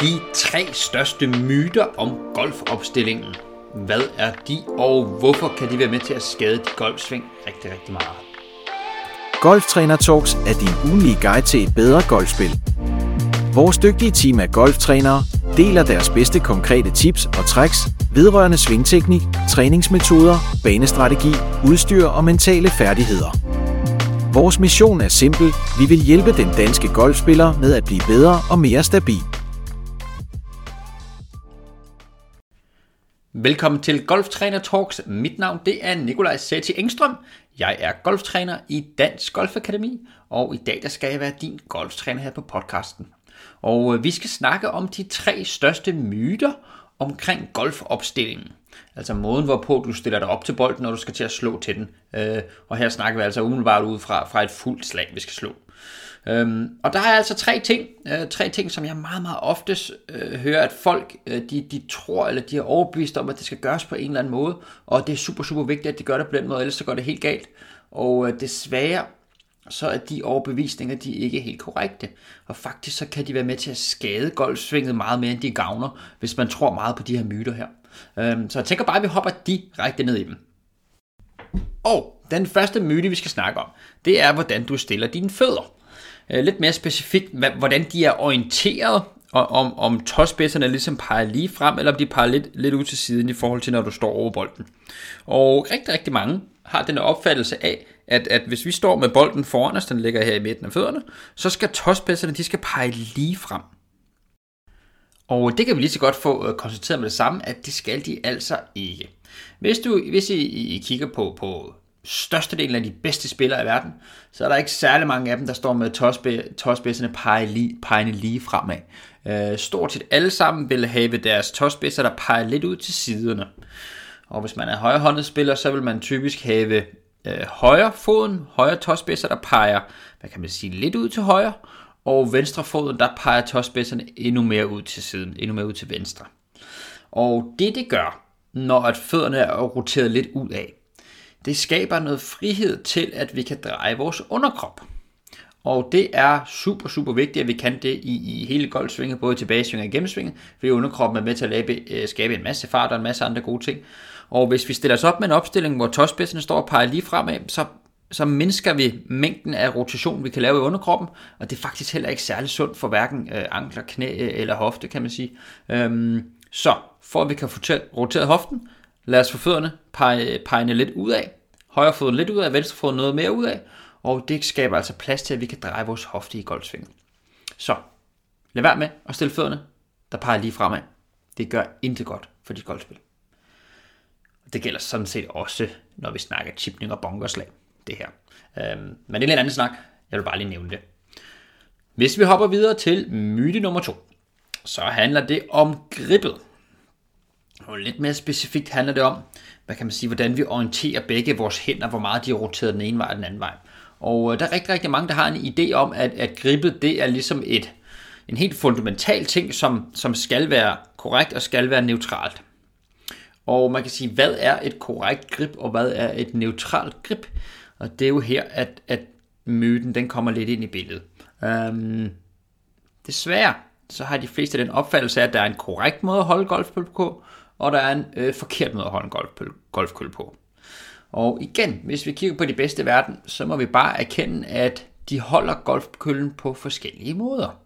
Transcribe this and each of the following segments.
De tre største myter om golfopstillingen. Hvad er de, og hvorfor kan de være med til at skade dit golfsving rigtig, rigtig meget? Golftræner Talks er din ugenlige guide til et bedre golfspil. Vores dygtige team af golftrænere deler deres bedste konkrete tips og tricks vedrørende svingteknik, træningsmetoder, banestrategi, udstyr og mentale færdigheder. Vores mission er simpel. Vi vil hjælpe den danske golfspiller med at blive bedre og mere stabil. Velkommen til Golftræner Talks. Mit navn det er Nikolaj Sæti Engstrøm. Jeg er golftræner i Dansk Golfakademi, og i dag der skal jeg være din golftræner her på podcasten. Og øh, vi skal snakke om de tre største myter omkring golfopstillingen. Altså måden, hvorpå du stiller dig op til bolden, når du skal til at slå til den. Øh, og her snakker vi altså umiddelbart ud fra, fra et fuldt slag, vi skal slå. Øhm, og der er altså tre ting, øh, tre ting, som jeg meget, meget ofte øh, hører, at folk øh, de, de tror, eller de er overbevist om, at det skal gøres på en eller anden måde, og det er super, super vigtigt, at de gør det på den måde, ellers så går det helt galt. Og øh, desværre, så er de overbevisninger, de er ikke helt korrekte. Og faktisk så kan de være med til at skade golfsvinget meget mere, end de gavner, hvis man tror meget på de her myter her. Øhm, så jeg tænker bare, at vi hopper direkte ned i dem. Og den første myte, vi skal snakke om, det er, hvordan du stiller dine fødder. Øh, lidt mere specifikt, hvordan de er orienteret, og om, om tåspidserne ligesom peger lige frem, eller om de peger lidt, lidt ud til siden i forhold til, når du står over bolden. Og rigtig, rigtig mange har den opfattelse af, at, at hvis vi står med bolden foran os, den ligger her i midten af fødderne, så skal tåspidserne, de skal pege lige frem. Og det kan vi lige så godt få øh, konstateret med det samme, at det skal de altså ikke. Hvis, du, hvis I, I kigger på, på størstedelen af de bedste spillere i verden, så er der ikke særlig mange af dem, der står med tåspidserne pegende lige fremad. Øh, stort set alle sammen vil have deres tåspidser, der peger lidt ud til siderne. Og hvis man er højrehåndet spiller, så vil man typisk have øh, højre foden, højre tåspidser, der peger, hvad kan man sige, lidt ud til højre, og venstre foden, der peger tåspidserne endnu mere ud til siden, endnu mere ud til venstre. Og det det gør, når at fødderne er roteret lidt ud af, det skaber noget frihed til, at vi kan dreje vores underkrop. Og det er super, super vigtigt, at vi kan det i, i hele golfsvinget, både tilbagesvinget og gennemsvinget, fordi underkroppen er med til at labe, øh, skabe en masse fart og en masse andre gode ting. Og hvis vi stiller os op med en opstilling, hvor tåspidserne står og peger lige fremad, så, så mindsker vi mængden af rotation, vi kan lave i underkroppen, og det er faktisk heller ikke særlig sundt for hverken øh, ankler, knæ øh, eller hofte, kan man sige. Øhm, så for at vi kan få roteret hoften, lad os få fødderne pege, pege lidt ud af, højre fod lidt ud af, venstre fod noget mere ud af, og det skaber altså plads til, at vi kan dreje vores hofte i golfsvinget. Så lad være med at stille fødderne, der peger lige fremad. Det gør intet godt for dit golfspil. Det gælder sådan set også, når vi snakker chipning og bongerslag, det her. Øhm, men det er lidt anden snak. Jeg vil bare lige nævne det. Hvis vi hopper videre til myte nummer to, så handler det om grippet. Og lidt mere specifikt handler det om, hvad kan man sige, hvordan vi orienterer begge vores hænder, hvor meget de er roteret den ene vej og den anden vej. Og øh, der er rigtig, rigtig mange, der har en idé om, at, at gribet det er ligesom et, en helt fundamental ting, som, som skal være korrekt og skal være neutralt. Og man kan sige, hvad er et korrekt grip, og hvad er et neutralt grip? Og det er jo her, at, at myten den kommer lidt ind i billedet. Øhm, desværre så har de fleste den opfattelse af, at der er en korrekt måde at holde golfbold på, og der er en øh, forkert måde at holde en golfkøl på. Og igen, hvis vi kigger på de bedste i verden, så må vi bare erkende, at de holder golfkøllen på forskellige måder.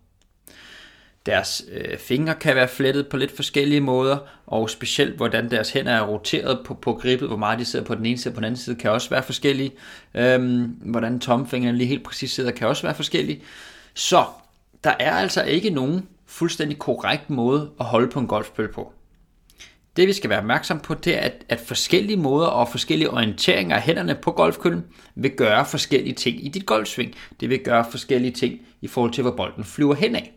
Deres øh, fingre kan være flettet på lidt forskellige måder, og specielt hvordan deres hænder er roteret på, på gribet, hvor meget de sidder på den ene side og på den anden side, kan også være forskellige. Øhm, hvordan tomfingrene lige helt præcis sidder, kan også være forskellige. Så der er altså ikke nogen fuldstændig korrekt måde at holde på en golfbøl på. Det vi skal være opmærksom på, det er, at, at forskellige måder og forskellige orienteringer af hænderne på golfkøllen vil gøre forskellige ting i dit golfsving. Det vil gøre forskellige ting i forhold til, hvor bolden flyver hen af.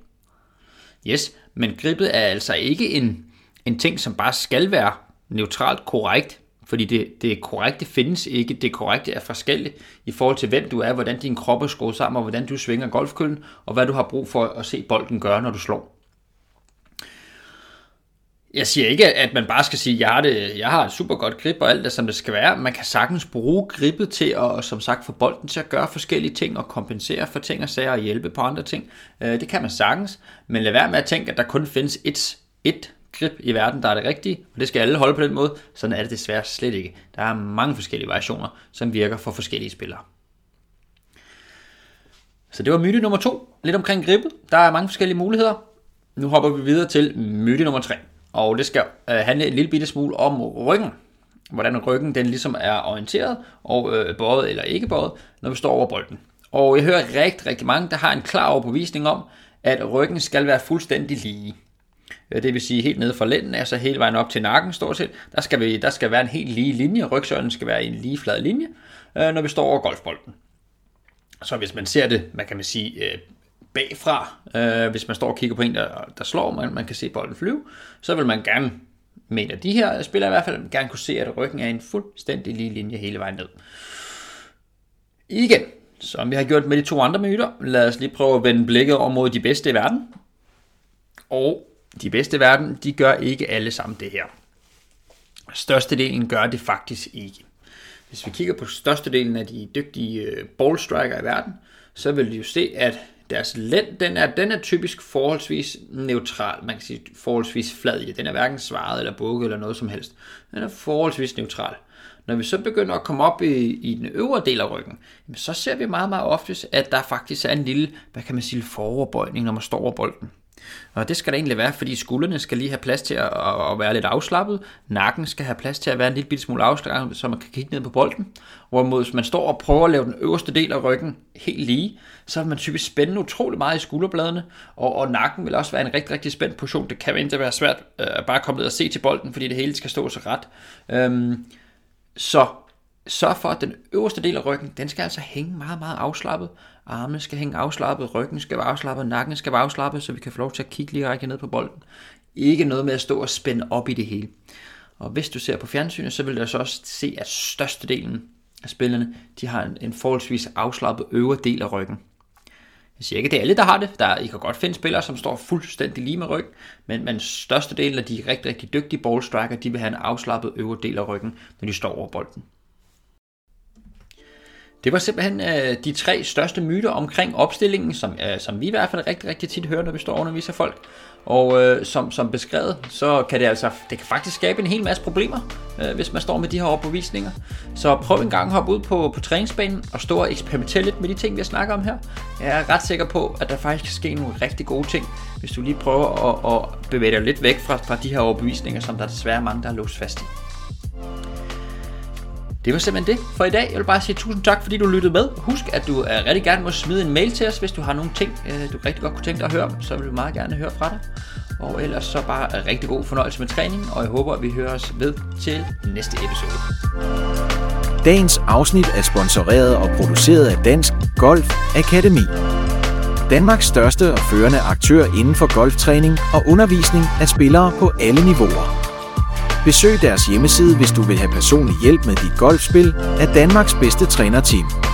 Yes, men gribet er altså ikke en, en ting, som bare skal være neutralt korrekt, fordi det, det korrekte findes ikke. Det korrekte er forskelligt i forhold til, hvem du er, hvordan din krop er skruet sammen, og hvordan du svinger golfkøllen, og hvad du har brug for at se bolden gøre, når du slår. Jeg siger ikke, at man bare skal sige, at jeg har, det, jeg har et super godt grip og alt det, som det skal være. Man kan sagtens bruge gribet til at, som sagt, få bolden til at gøre forskellige ting og kompensere for ting og sager og hjælpe på andre ting. Øh, det kan man sagtens, men lad være med at tænke, at der kun findes et, et grip i verden, der er det rigtige, og det skal alle holde på den måde. Sådan er det desværre slet ikke. Der er mange forskellige variationer, som virker for forskellige spillere. Så det var myte nummer to, lidt omkring grippet. Der er mange forskellige muligheder. Nu hopper vi videre til myte nummer tre. Og det skal øh, handle en lille bitte smule om ryggen. Hvordan ryggen den ligesom er orienteret og øh, bøjet eller ikke bøjet, når vi står over bolden. Og jeg hører rigtig, rigtig mange, der har en klar overbevisning om, at ryggen skal være fuldstændig lige. Øh, det vil sige helt nede fra lænden, altså hele vejen op til nakken stort set. Der skal, vi, der skal være en helt lige linje, rygsøjlen skal være en lige flad linje, øh, når vi står over golfbolden. Så hvis man ser det, man kan man sige, øh, bagfra, øh, hvis man står og kigger på en, der, der slår, man, man kan se bolden flyve, så vil man gerne, mener de her spillere i hvert fald, gerne kunne se, at ryggen er en fuldstændig lige linje hele vejen ned. Igen, som vi har gjort med de to andre myter, lad os lige prøve at vende blikket over mod de bedste i verden. Og de bedste i verden, de gør ikke alle sammen det her. Størstedelen gør det faktisk ikke. Hvis vi kigger på størstedelen af de dygtige øh, ballstriker i verden, så vil vi jo se, at deres lænd, den er, den er typisk forholdsvis neutral. Man kan sige forholdsvis flad i det. Den er hverken svaret eller bukket eller noget som helst. Den er forholdsvis neutral. Når vi så begynder at komme op i, i den øvre del af ryggen, så ser vi meget, meget ofte, at der faktisk er en lille, hvad kan man sige, foroverbøjning, når man står over bolden. Og det skal der egentlig være, fordi skuldrene skal lige have plads til at, at være lidt afslappet. Nakken skal have plads til at være en lille smule afslappet, så man kan kigge ned på bolden. Hvorimod hvis man står og prøver at lave den øverste del af ryggen helt lige, så vil man typisk spænde utrolig meget i skulderbladene, og, og nakken vil også være en rigtig, rigtig spændt position. Det kan ikke være svært øh, at bare komme ned og se til bolden, fordi det hele skal stå så ret. Øhm, så sørg for, at den øverste del af ryggen, den skal altså hænge meget, meget afslappet. Armene skal hænge afslappet, ryggen skal være afslappet, nakken skal være afslappet, så vi kan få lov til at kigge lige række ned på bolden. Ikke noget med at stå og spænde op i det hele. Og hvis du ser på fjernsynet, så vil du så også se, at størstedelen af spillerne, de har en, en forholdsvis afslappet øvre del af ryggen. Jeg siger ikke, at det er alle, der har det. Der, I kan godt finde spillere, som står fuldstændig lige med ryggen, men, men størstedelen af de rigtig, rigtig dygtige ballstriker, de vil have en afslappet øvre del af ryggen, når de står over bolden. Det var simpelthen øh, de tre største myter omkring opstillingen, som, øh, som vi i hvert fald rigtig, rigtig tit hører, når vi står og underviser folk. Og øh, som, som beskrevet, så kan det altså det kan faktisk skabe en hel masse problemer, øh, hvis man står med de her overbevisninger. Så prøv en gang at hoppe ud på, på træningsbanen og stå og eksperimentere lidt med de ting, vi har snakket om her. Jeg er ret sikker på, at der faktisk kan ske nogle rigtig gode ting, hvis du lige prøver at, at bevæge dig lidt væk fra, fra de her overbevisninger, som der desværre mange, der er låst fast i. Det var simpelthen det for i dag. Jeg vil bare sige tusind tak, fordi du lyttede med. Husk, at du er rigtig gerne må smide en mail til os, hvis du har nogle ting, øh, du rigtig godt kunne tænke dig at høre om. Så vil vi meget gerne høre fra dig. Og ellers så bare rigtig god fornøjelse med træningen, og jeg håber, at vi hører os ved til næste episode. Dagens afsnit er sponsoreret og produceret af Dansk Golf Akademi. Danmarks største og førende aktør inden for golftræning og undervisning af spillere på alle niveauer. Besøg deres hjemmeside, hvis du vil have personlig hjælp med dit golfspil af Danmarks bedste trænerteam.